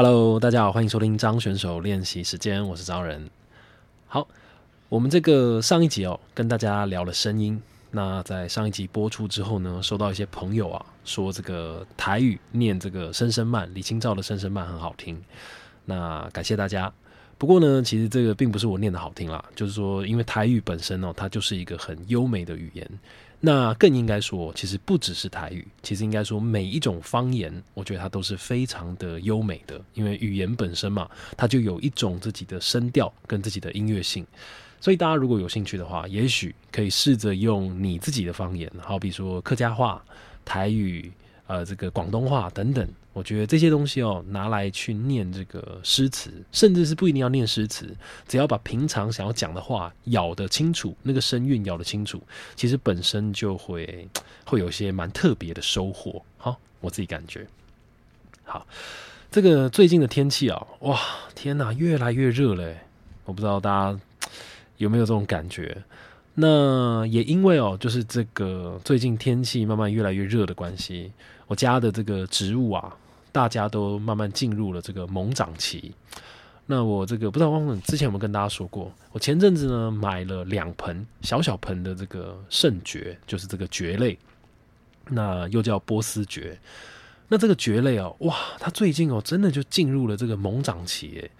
Hello，大家好，欢迎收听张选手练习时间，我是张仁。好，我们这个上一集哦，跟大家聊了声音。那在上一集播出之后呢，收到一些朋友啊说这个台语念这个声声慢，李清照的声声慢很好听。那感谢大家。不过呢，其实这个并不是我念的好听啦，就是说，因为台语本身哦，它就是一个很优美的语言。那更应该说，其实不只是台语，其实应该说每一种方言，我觉得它都是非常的优美的。因为语言本身嘛，它就有一种自己的声调跟自己的音乐性。所以大家如果有兴趣的话，也许可以试着用你自己的方言，好比说客家话、台语、呃这个广东话等等。我觉得这些东西哦，拿来去念这个诗词，甚至是不一定要念诗词，只要把平常想要讲的话咬得清楚，那个声韵咬得清楚，其实本身就会会有些蛮特别的收获。好，我自己感觉。好，这个最近的天气啊，哇，天哪，越来越热了。我不知道大家有没有这种感觉？那也因为哦，就是这个最近天气慢慢越来越热的关系，我家的这个植物啊。大家都慢慢进入了这个猛长期。那我这个不知道忘了之前有没有跟大家说过，我前阵子呢买了两盆小小盆的这个圣蕨，就是这个蕨类，那又叫波斯蕨。那这个蕨类哦，哇，它最近哦真的就进入了这个猛长期诶。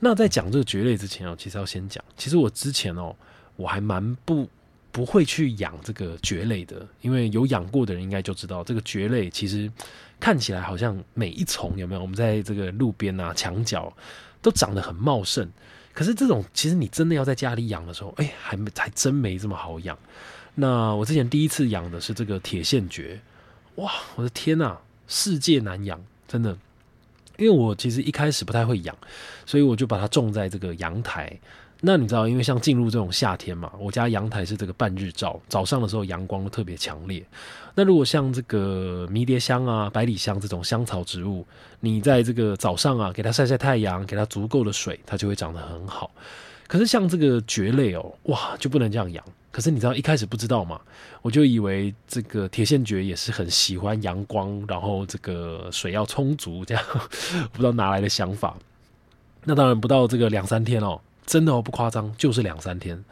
那在讲这个蕨类之前哦，其实要先讲，其实我之前哦我还蛮不不会去养这个蕨类的，因为有养过的人应该就知道，这个蕨类其实。看起来好像每一丛有没有？我们在这个路边啊、墙角都长得很茂盛。可是这种其实你真的要在家里养的时候，哎，还没还真没这么好养。那我之前第一次养的是这个铁线蕨，哇，我的天呐，世界难养，真的。因为我其实一开始不太会养，所以我就把它种在这个阳台。那你知道，因为像进入这种夏天嘛，我家阳台是这个半日照，早上的时候阳光都特别强烈。那如果像这个迷迭香啊、百里香这种香草植物，你在这个早上啊，给它晒晒太阳，给它足够的水，它就会长得很好。可是像这个蕨类哦，哇，就不能这样养。可是你知道一开始不知道嘛，我就以为这个铁线蕨也是很喜欢阳光，然后这个水要充足，这样 不知道哪来的想法。那当然不到这个两三天哦。真的哦，不夸张，就是两三天，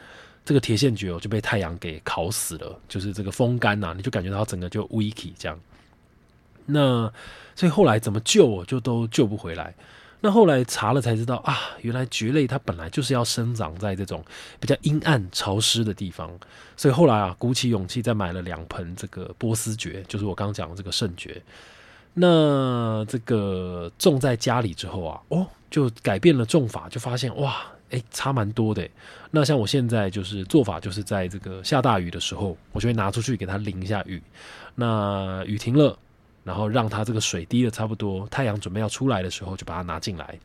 这个铁线蕨哦就被太阳给烤死了，就是这个风干呐，你就感觉到整个就 weak 这样。那所以后来怎么救我，就都救不回来。那后来查了才知道啊，原来蕨类它本来就是要生长在这种比较阴暗潮湿的地方。所以后来啊，鼓起勇气再买了两盆这个波斯蕨，就是我刚刚讲的这个圣蕨。那这个种在家里之后啊，哦，就改变了种法，就发现哇。哎，差蛮多的。那像我现在就是做法，就是在这个下大雨的时候，我就会拿出去给它淋一下雨。那雨停了，然后让它这个水滴的差不多，太阳准备要出来的时候，就把它拿进来。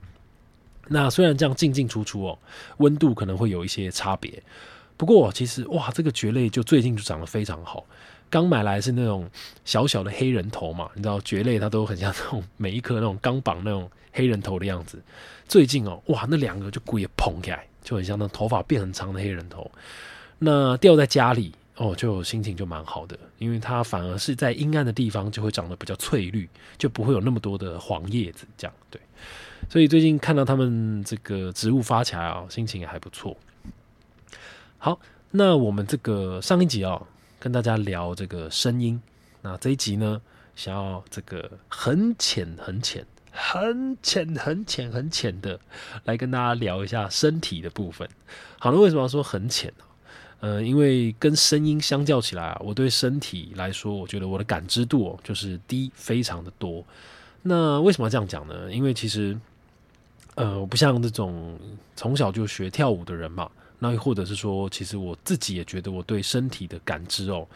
那虽然这样进进出出哦，温度可能会有一些差别。不过其实哇，这个蕨类就最近就长得非常好。刚买来是那种小小的黑人头嘛，你知道蕨类它都很像那种每一颗那种钢绑那种黑人头的样子。最近哦，哇，那两个就故意捧起来，就很像那头发变很长的黑人头。那掉在家里哦，就心情就蛮好的，因为它反而是在阴暗的地方就会长得比较翠绿，就不会有那么多的黄叶子这样。对，所以最近看到他们这个植物发起来啊，心情也还不错。好，那我们这个上一集哦，跟大家聊这个声音，那这一集呢，想要这个很浅很浅。很浅、很浅、很浅的来跟大家聊一下身体的部分。好了，为什么要说很浅呢？呃，因为跟声音相较起来啊，我对身体来说，我觉得我的感知度，就是低非常的多。那为什么要这样讲呢？因为其实，呃，我不像这种从小就学跳舞的人嘛。那又或者是说，其实我自己也觉得我对身体的感知哦，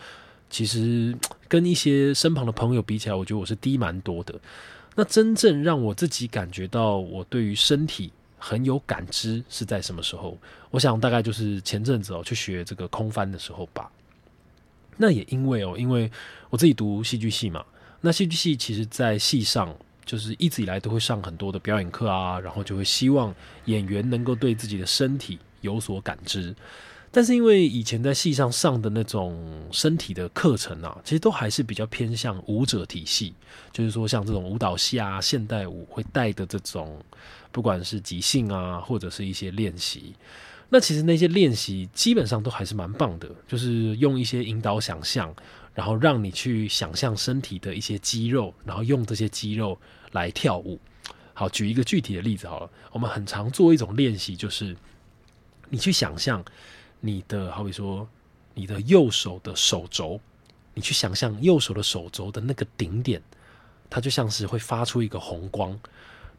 其实跟一些身旁的朋友比起来，我觉得我是低蛮多的。那真正让我自己感觉到我对于身体很有感知是在什么时候？我想大概就是前阵子哦，去学这个空翻的时候吧。那也因为哦，因为我自己读戏剧系嘛，那戏剧系其实在戏上就是一直以来都会上很多的表演课啊，然后就会希望演员能够对自己的身体有所感知。但是因为以前在戏上上的那种身体的课程啊，其实都还是比较偏向舞者体系，就是说像这种舞蹈系啊、现代舞会带的这种，不管是即兴啊，或者是一些练习。那其实那些练习基本上都还是蛮棒的，就是用一些引导想象，然后让你去想象身体的一些肌肉，然后用这些肌肉来跳舞。好，举一个具体的例子好了，我们很常做一种练习，就是你去想象你的，好比说你的右手的手肘，你去想象右手的手肘的那个顶点，它就像是会发出一个红光，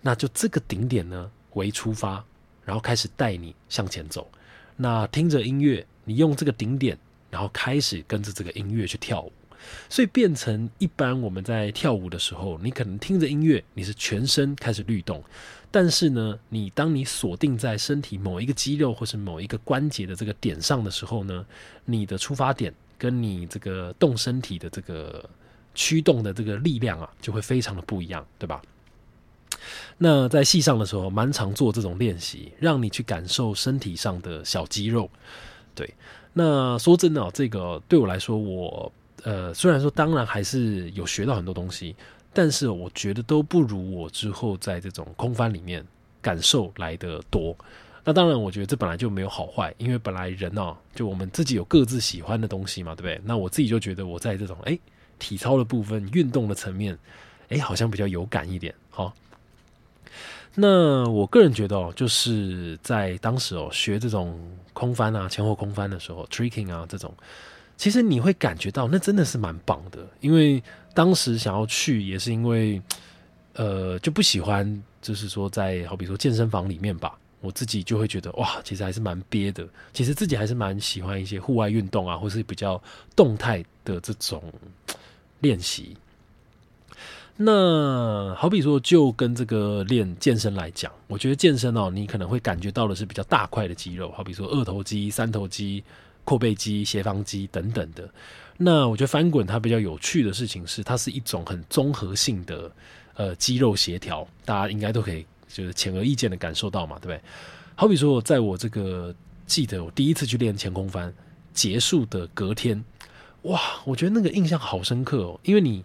那就这个顶点呢为出发。然后开始带你向前走，那听着音乐，你用这个顶点，然后开始跟着这个音乐去跳舞，所以变成一般我们在跳舞的时候，你可能听着音乐，你是全身开始律动，但是呢，你当你锁定在身体某一个肌肉或是某一个关节的这个点上的时候呢，你的出发点跟你这个动身体的这个驱动的这个力量啊，就会非常的不一样，对吧？那在戏上的时候，蛮常做这种练习，让你去感受身体上的小肌肉。对，那说真的，这个对我来说，我呃，虽然说当然还是有学到很多东西，但是我觉得都不如我之后在这种空翻里面感受来的多。那当然，我觉得这本来就没有好坏，因为本来人哦，就我们自己有各自喜欢的东西嘛，对不对？那我自己就觉得我在这种哎体操的部分、运动的层面，哎，好像比较有感一点，好。那我个人觉得哦，就是在当时哦学这种空翻啊、前后空翻的时候，tricking 啊这种，其实你会感觉到那真的是蛮棒的。因为当时想要去，也是因为呃就不喜欢，就是说在好比说健身房里面吧，我自己就会觉得哇，其实还是蛮憋的。其实自己还是蛮喜欢一些户外运动啊，或是比较动态的这种练习。那好比说，就跟这个练健身来讲，我觉得健身哦，你可能会感觉到的是比较大块的肌肉，好比说二头肌、三头肌、阔背肌、斜方肌等等的。那我觉得翻滚它比较有趣的事情是，它是一种很综合性的呃肌肉协调，大家应该都可以就是显而易见的感受到嘛，对不对？好比说，在我这个记得我第一次去练前空翻结束的隔天，哇，我觉得那个印象好深刻哦，因为你。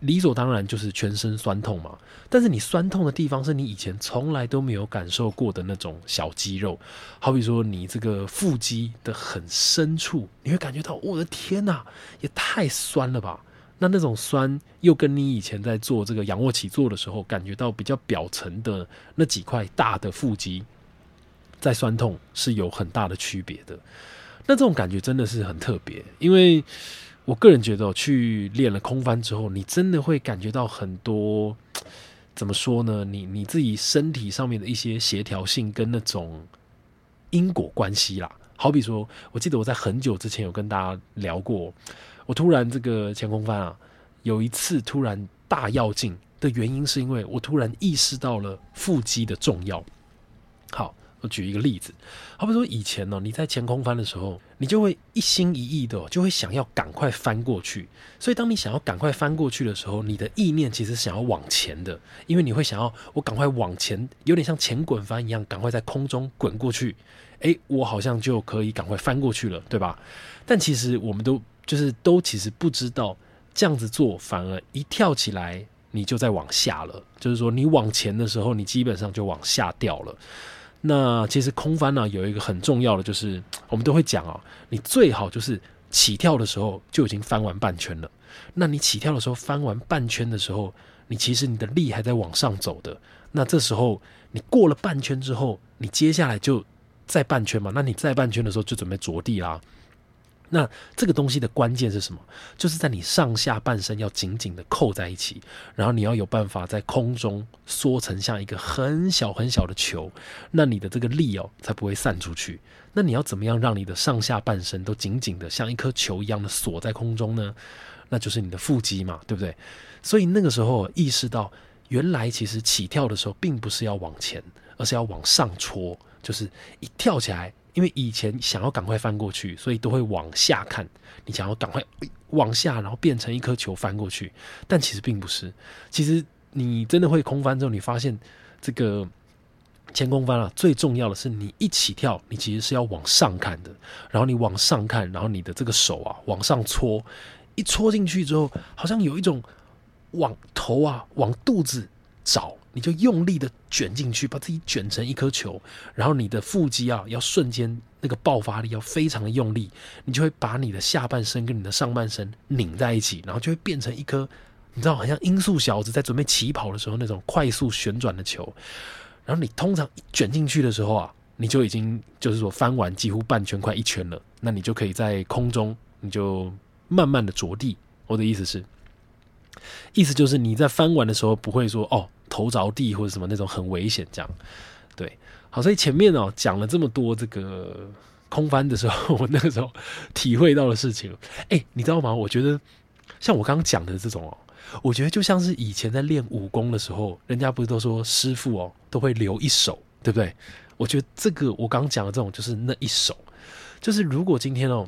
理所当然就是全身酸痛嘛，但是你酸痛的地方是你以前从来都没有感受过的那种小肌肉，好比说你这个腹肌的很深处，你会感觉到我的天哪，也太酸了吧？那那种酸又跟你以前在做这个仰卧起坐的时候感觉到比较表层的那几块大的腹肌在酸痛是有很大的区别的。那这种感觉真的是很特别，因为。我个人觉得，去练了空翻之后，你真的会感觉到很多，怎么说呢？你你自己身体上面的一些协调性跟那种因果关系啦。好比说，我记得我在很久之前有跟大家聊过，我突然这个前空翻啊，有一次突然大要劲的原因，是因为我突然意识到了腹肌的重要。好。我举一个例子，好比说以前呢，你在前空翻的时候，你就会一心一意的，就会想要赶快翻过去。所以当你想要赶快翻过去的时候，你的意念其实想要往前的，因为你会想要我赶快往前，有点像前滚翻一样，赶快在空中滚过去。诶，我好像就可以赶快翻过去了，对吧？但其实我们都就是都其实不知道这样子做，反而一跳起来你就在往下了。就是说你往前的时候，你基本上就往下掉了。那其实空翻呢，有一个很重要的，就是 我们都会讲哦，你最好就是起跳的时候就已经翻完半圈了。那你起跳的时候翻完半圈的时候，你其实你的力还在往上走的。那这时候你过了半圈之后，你接下来就再半圈嘛。那你再半圈的时候就准备着地啦。那这个东西的关键是什么？就是在你上下半身要紧紧的扣在一起，然后你要有办法在空中缩成像一个很小很小的球，那你的这个力哦才不会散出去。那你要怎么样让你的上下半身都紧紧的像一颗球一样的锁在空中呢？那就是你的腹肌嘛，对不对？所以那个时候意识到，原来其实起跳的时候并不是要往前，而是要往上戳，就是一跳起来。因为以前想要赶快翻过去，所以都会往下看。你想要赶快往下，然后变成一颗球翻过去，但其实并不是。其实你真的会空翻之后，你发现这个前空翻啊，最重要的是你一起跳，你其实是要往上看的，然后你往上看，然后你的这个手啊往上搓，一搓进去之后，好像有一种往头啊往肚子找，你就用力的卷进去，把自己卷成一颗球，然后你的腹肌啊要瞬间那个爆发力要非常的用力，你就会把你的下半身跟你的上半身拧在一起，然后就会变成一颗。你知道，好像音速小子在准备起跑的时候那种快速旋转的球，然后你通常一卷进去的时候啊，你就已经就是说翻完几乎半圈快一圈了，那你就可以在空中，你就慢慢的着地。我的意思是，意思就是你在翻完的时候不会说哦头着地或者什么那种很危险这样。对，好，所以前面哦讲了这么多这个空翻的时候，我那个时候体会到的事情，哎，你知道吗？我觉得像我刚刚讲的这种哦。我觉得就像是以前在练武功的时候，人家不是都说师傅哦都会留一手，对不对？我觉得这个我刚讲的这种就是那一手，就是如果今天哦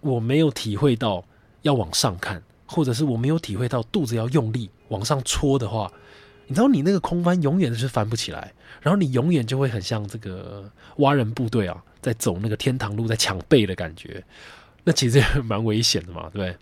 我没有体会到要往上看，或者是我没有体会到肚子要用力往上戳的话，你知道你那个空翻永远都是翻不起来，然后你永远就会很像这个蛙人部队啊在走那个天堂路在抢背的感觉，那其实也蛮危险的嘛，对不对？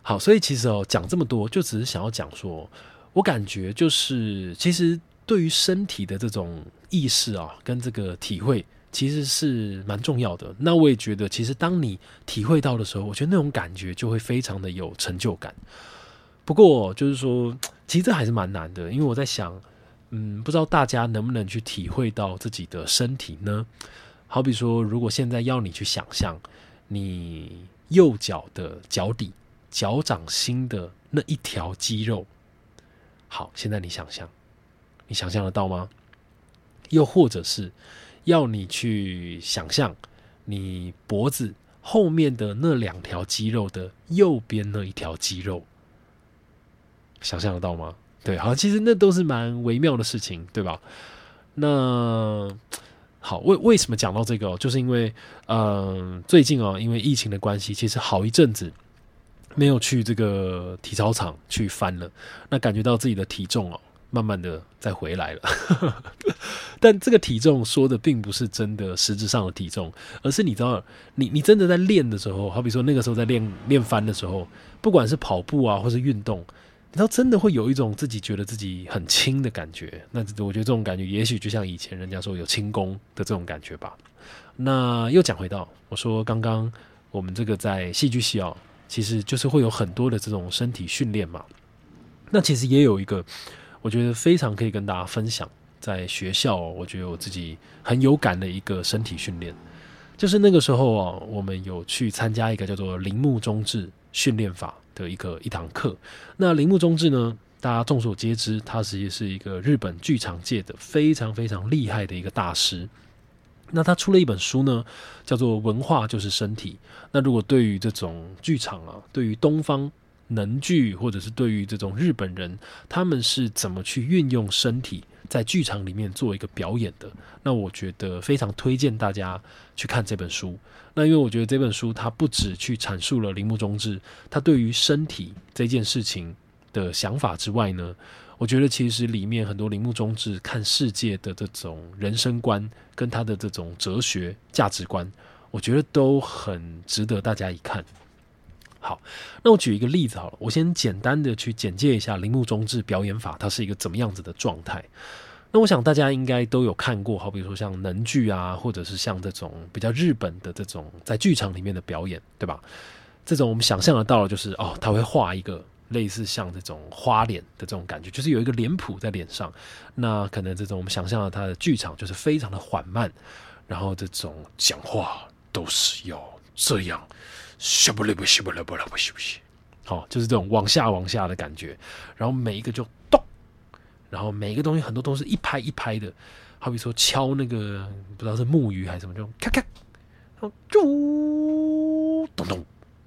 好，所以其实哦，讲这么多，就只是想要讲说，我感觉就是，其实对于身体的这种意识啊，跟这个体会，其实是蛮重要的。那我也觉得，其实当你体会到的时候，我觉得那种感觉就会非常的有成就感。不过，就是说，其实这还是蛮难的，因为我在想，嗯，不知道大家能不能去体会到自己的身体呢？好比说，如果现在要你去想象你右脚的脚底。脚掌心的那一条肌肉，好，现在你想象，你想象得到吗？又或者是要你去想象你脖子后面的那两条肌肉的右边那一条肌肉，想象得到吗？对，好，其实那都是蛮微妙的事情，对吧？那好，为为什么讲到这个？就是因为，嗯，最近哦，因为疫情的关系，其实好一阵子。没有去这个体操场去翻了，那感觉到自己的体重哦，慢慢的再回来了。但这个体重说的并不是真的实质上的体重，而是你知道，你你真的在练的时候，好比说那个时候在练练翻的时候，不管是跑步啊，或是运动，你知道真的会有一种自己觉得自己很轻的感觉。那我觉得这种感觉，也许就像以前人家说有轻功的这种感觉吧。那又讲回到我说刚刚我们这个在戏剧系哦。其实就是会有很多的这种身体训练嘛。那其实也有一个，我觉得非常可以跟大家分享，在学校，我觉得我自己很有感的一个身体训练，就是那个时候啊，我们有去参加一个叫做铃木中治训练法的一个一堂课。那铃木忠治呢，大家众所皆知，他实际是一个日本剧场界的非常非常厉害的一个大师。那他出了一本书呢，叫做《文化就是身体》。那如果对于这种剧场啊，对于东方能剧，或者是对于这种日本人，他们是怎么去运用身体在剧场里面做一个表演的？那我觉得非常推荐大家去看这本书。那因为我觉得这本书它不止去阐述了铃木中志他对于身体这件事情的想法之外呢。我觉得其实里面很多铃木中志看世界的这种人生观，跟他的这种哲学价值观，我觉得都很值得大家一看。好，那我举一个例子好了，我先简单的去简介一下铃木中志表演法，它是一个怎么样子的状态。那我想大家应该都有看过，好比如说像能剧啊，或者是像这种比较日本的这种在剧场里面的表演，对吧？这种我们想象得到的就是哦，他会画一个。类似像这种花脸的这种感觉，就是有一个脸谱在脸上。那可能这种我们想象的他的剧场就是非常的缓慢，然后这种讲话都是要这样，嘘不嘞不嘘不嘞不嘞不嘘不嘘，好，就是这种往下往下的感觉。然后每一个就咚，然后每一个东西很多都是一拍一拍的，好比说敲那个不知道是木鱼还是什么，就咔咔，然后咚咚咚，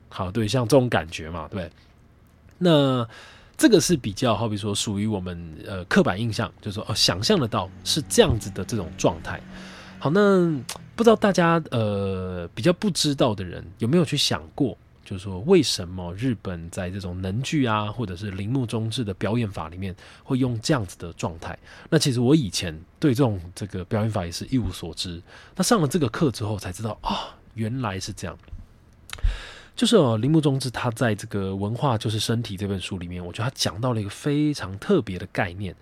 好，对，像这种感觉嘛，对？那这个是比较，好比说属于我们呃刻板印象，就是说哦，想象得到是这样子的这种状态。好，那不知道大家呃比较不知道的人有没有去想过，就是说为什么日本在这种能剧啊，或者是铃木中志的表演法里面会用这样子的状态？那其实我以前对这种这个表演法也是一无所知。那上了这个课之后才知道啊，原来是这样。就是哦，铃木中志他在这个《文化就是身体》这本书里面，我觉得他讲到了一个非常特别的概念。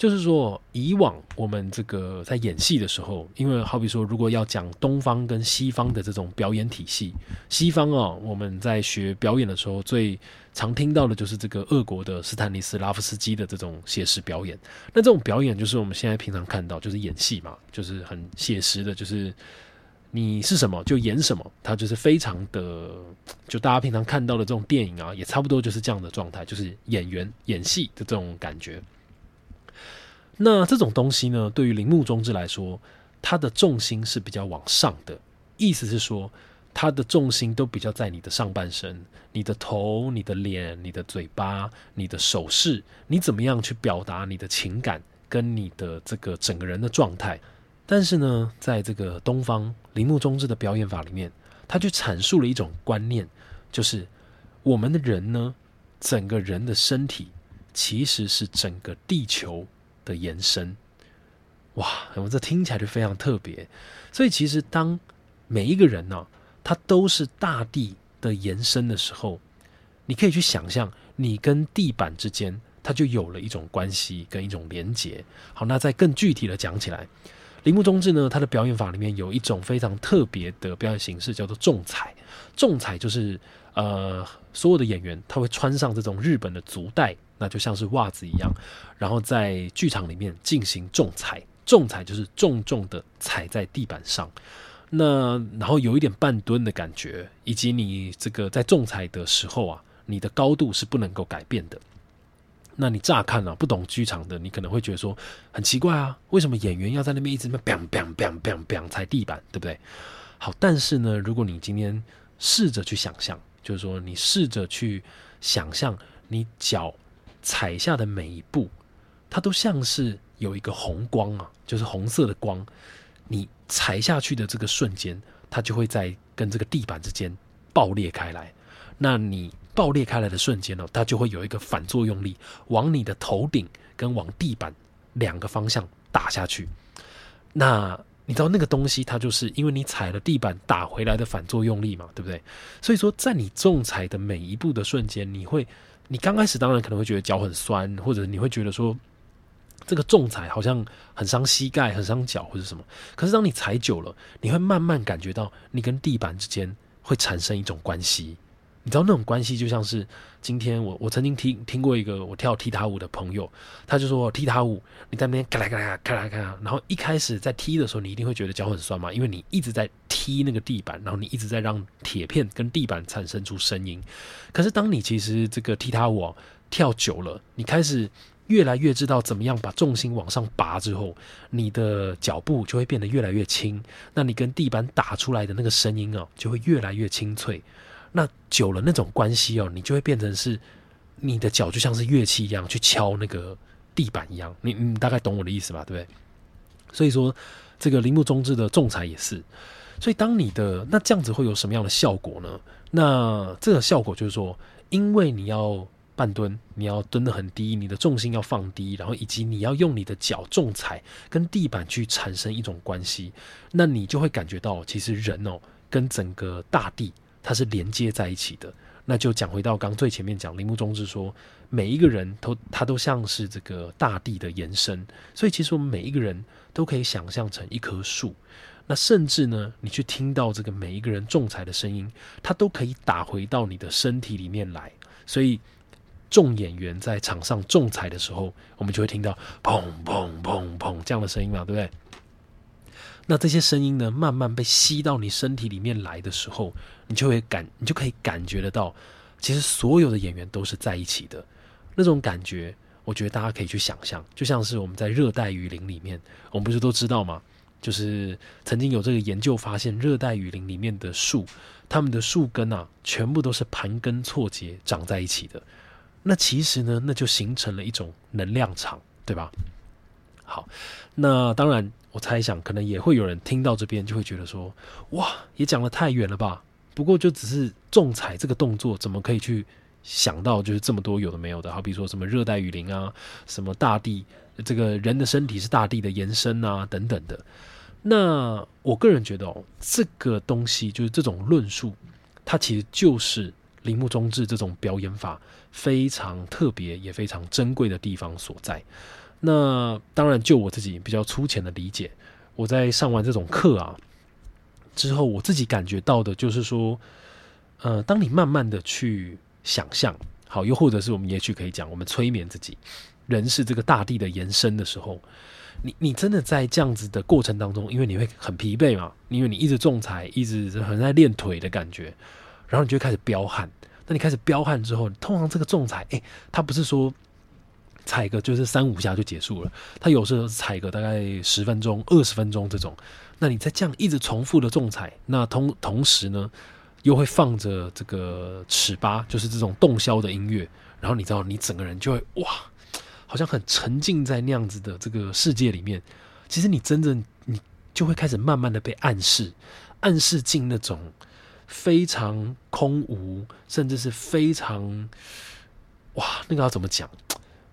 就是说，以往我们这个在演戏的时候，因为好比说，如果要讲东方跟西方的这种表演体系，西方啊，我们在学表演的时候，最常听到的就是这个俄国的斯坦尼斯拉夫斯基的这种写实表演。那这种表演就是我们现在平常看到，就是演戏嘛，就是很写实的，就是你是什么就演什么，它就是非常的，就大家平常看到的这种电影啊，也差不多就是这样的状态，就是演员演戏的这种感觉。那这种东西呢，对于铃木中志来说，它的重心是比较往上的，意思是说，它的重心都比较在你的上半身，你的头、你的脸、你的嘴巴、你的手势，你怎么样去表达你的情感跟你的这个整个人的状态。但是呢，在这个东方铃木中志的表演法里面，他就阐述了一种观念，就是我们的人呢，整个人的身体其实是整个地球。的延伸，哇！我这听起来就非常特别。所以其实当每一个人呢，他都是大地的延伸的时候，你可以去想象，你跟地板之间，它就有了一种关系跟一种连结。好，那再更具体的讲起来，铃木中志呢，他的表演法里面有一种非常特别的表演形式，叫做重彩。重彩就是呃，所有的演员他会穿上这种日本的足带。那就像是袜子一样，然后在剧场里面进行重踩，重踩就是重重的踩在地板上，那然后有一点半蹲的感觉，以及你这个在重踩的时候啊，你的高度是不能够改变的。那你乍看啊，不懂剧场的，你可能会觉得说很奇怪啊，为什么演员要在那边一直那边 bang bang bang bang bang 踩地板，对不对？好，但是呢，如果你今天试着去想象，就是说你试着去想象你脚。踩下的每一步，它都像是有一个红光啊，就是红色的光。你踩下去的这个瞬间，它就会在跟这个地板之间爆裂开来。那你爆裂开来的瞬间呢，它就会有一个反作用力，往你的头顶跟往地板两个方向打下去。那你知道那个东西，它就是因为你踩了地板打回来的反作用力嘛，对不对？所以说，在你重踩的每一步的瞬间，你会。你刚开始当然可能会觉得脚很酸，或者你会觉得说这个重踩好像很伤膝盖、很伤脚或者什么。可是当你踩久了，你会慢慢感觉到你跟地板之间会产生一种关系。你知道那种关系就像是今天我我曾经听听过一个我跳踢踏舞的朋友，他就说踢踏舞你在那边咔啦咔啦咔啦咔啦，然后一开始在踢的时候你一定会觉得脚很酸嘛，因为你一直在踢那个地板，然后你一直在让铁片跟地板产生出声音。可是当你其实这个踢踏舞跳久了，你开始越来越知道怎么样把重心往上拔之后，你的脚步就会变得越来越轻，那你跟地板打出来的那个声音啊就会越来越清脆。那久了那种关系哦，你就会变成是你的脚就像是乐器一样去敲那个地板一样，你你大概懂我的意思吧？对不对？所以说这个铃木中志的仲裁也是，所以当你的那这样子会有什么样的效果呢？那这个效果就是说，因为你要半蹲，你要蹲得很低，你的重心要放低，然后以及你要用你的脚重踩跟地板去产生一种关系，那你就会感觉到其实人哦跟整个大地。它是连接在一起的，那就讲回到刚最前面讲铃木中志说，每一个人都他都像是这个大地的延伸，所以其实我们每一个人都可以想象成一棵树，那甚至呢，你去听到这个每一个人仲裁的声音，它都可以打回到你的身体里面来，所以众演员在场上仲裁的时候，我们就会听到砰砰砰砰这样的声音嘛，对不对？那这些声音呢，慢慢被吸到你身体里面来的时候，你就会感，你就可以感觉得到，其实所有的演员都是在一起的。那种感觉，我觉得大家可以去想象，就像是我们在热带雨林里面，我们不是都知道吗？就是曾经有这个研究发现，热带雨林里面的树，它们的树根啊，全部都是盘根错节长在一起的。那其实呢，那就形成了一种能量场，对吧？好，那当然。我猜想，可能也会有人听到这边就会觉得说：“哇，也讲的太远了吧？不过就只是种彩这个动作，怎么可以去想到就是这么多有的没有的？好比说什么热带雨林啊，什么大地，这个人的身体是大地的延伸啊，等等的。那我个人觉得哦，这个东西就是这种论述，它其实就是铃木中志这种表演法非常特别也非常珍贵的地方所在。那当然，就我自己比较粗浅的理解，我在上完这种课啊之后，我自己感觉到的就是说，呃，当你慢慢的去想象，好，又或者是我们也许可以讲，我们催眠自己，人是这个大地的延伸的时候。你你真的在这样子的过程当中，因为你会很疲惫嘛，因为你一直仲裁，一直很在练腿的感觉，然后你就开始彪悍。那你开始彪悍之后，通常这个仲裁，哎，它不是说踩个就是三五下就结束了，他有时候踩个大概十分钟、二十分钟这种。那你在这样一直重复的仲裁，那同同时呢，又会放着这个尺八，就是这种动箫的音乐，然后你知道，你整个人就会哇。好像很沉浸在那样子的这个世界里面，其实你真正你就会开始慢慢的被暗示，暗示进那种非常空无，甚至是非常哇，那个要怎么讲？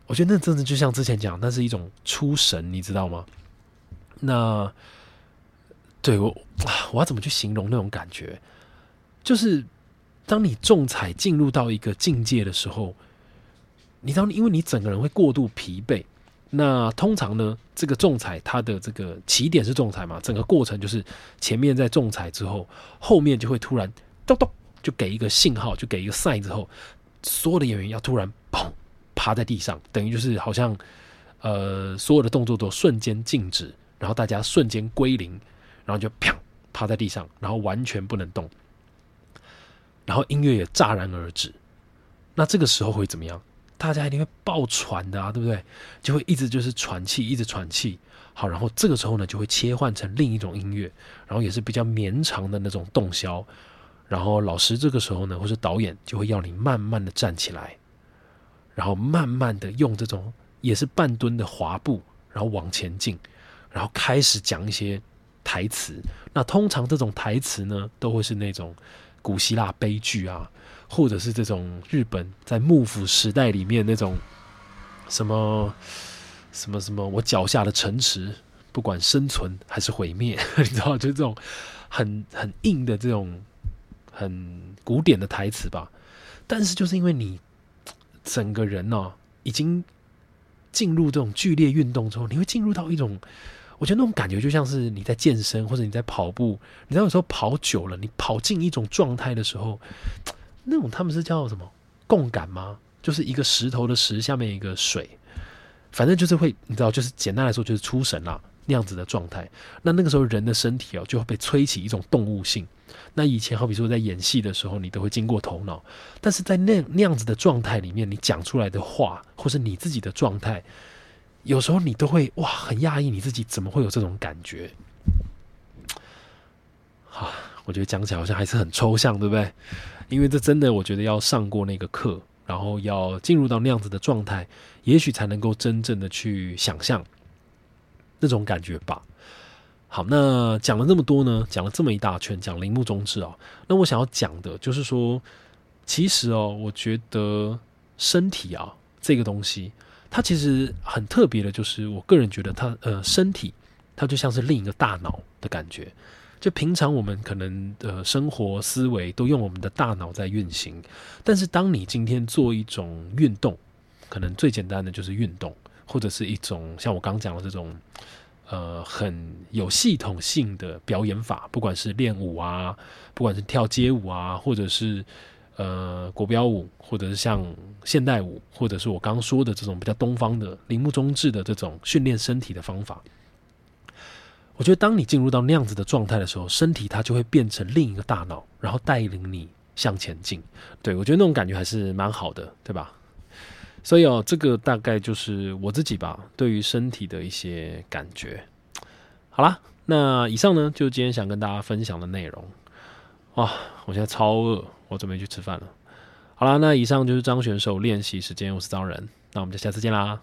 我觉得那真的就像之前讲，那是一种出神，你知道吗？那对我啊我要怎么去形容那种感觉？就是当你中彩进入到一个境界的时候。你知道，因为你整个人会过度疲惫，那通常呢，这个仲裁它的这个起点是仲裁嘛，整个过程就是前面在仲裁之后，后面就会突然咚咚就给一个信号，就给一个 sign 之后，所有的演员要突然砰趴在地上，等于就是好像呃所有的动作都瞬间静止，然后大家瞬间归零，然后就砰趴在地上，然后完全不能动，然后音乐也戛然而止，那这个时候会怎么样？大家一定会爆喘的啊，对不对？就会一直就是喘气，一直喘气。好，然后这个时候呢，就会切换成另一种音乐，然后也是比较绵长的那种动箫。然后老师这个时候呢，或是导演就会要你慢慢的站起来，然后慢慢的用这种也是半蹲的滑步，然后往前进，然后开始讲一些台词。那通常这种台词呢，都会是那种古希腊悲剧啊。或者是这种日本在幕府时代里面那种什么什么什么，我脚下的城池，不管生存还是毁灭，你知道，就这种很很硬的这种很古典的台词吧。但是就是因为你整个人呢，已经进入这种剧烈运动之后，你会进入到一种，我觉得那种感觉就像是你在健身或者你在跑步，你知道有时候跑久了，你跑进一种状态的时候。那种他们是叫什么共感吗？就是一个石头的石下面一个水，反正就是会，你知道，就是简单来说就是出神啦那样子的状态。那那个时候人的身体哦就会被吹起一种动物性。那以前好比说在演戏的时候，你都会经过头脑，但是在那那样子的状态里面，你讲出来的话，或是你自己的状态，有时候你都会哇很讶异，你自己怎么会有这种感觉？啊，我觉得讲起来好像还是很抽象，对不对？因为这真的，我觉得要上过那个课，然后要进入到那样子的状态，也许才能够真正的去想象那种感觉吧。好，那讲了这么多呢，讲了这么一大圈，讲铃木中志啊，那我想要讲的就是说，其实哦，我觉得身体啊这个东西，它其实很特别的，就是我个人觉得它呃身体，它就像是另一个大脑的感觉。就平常我们可能的生活思维都用我们的大脑在运行，但是当你今天做一种运动，可能最简单的就是运动，或者是一种像我刚讲的这种，呃，很有系统性的表演法，不管是练舞啊，不管是跳街舞啊，或者是呃国标舞，或者是像现代舞，或者是我刚说的这种比较东方的铃木中治的这种训练身体的方法。我觉得，当你进入到那样子的状态的时候，身体它就会变成另一个大脑，然后带领你向前进。对我觉得那种感觉还是蛮好的，对吧？所以哦，这个大概就是我自己吧，对于身体的一些感觉。好啦，那以上呢，就今天想跟大家分享的内容。哇，我现在超饿，我准备去吃饭了。好啦，那以上就是张选手练习时间，我是张仁，那我们就下次见啦。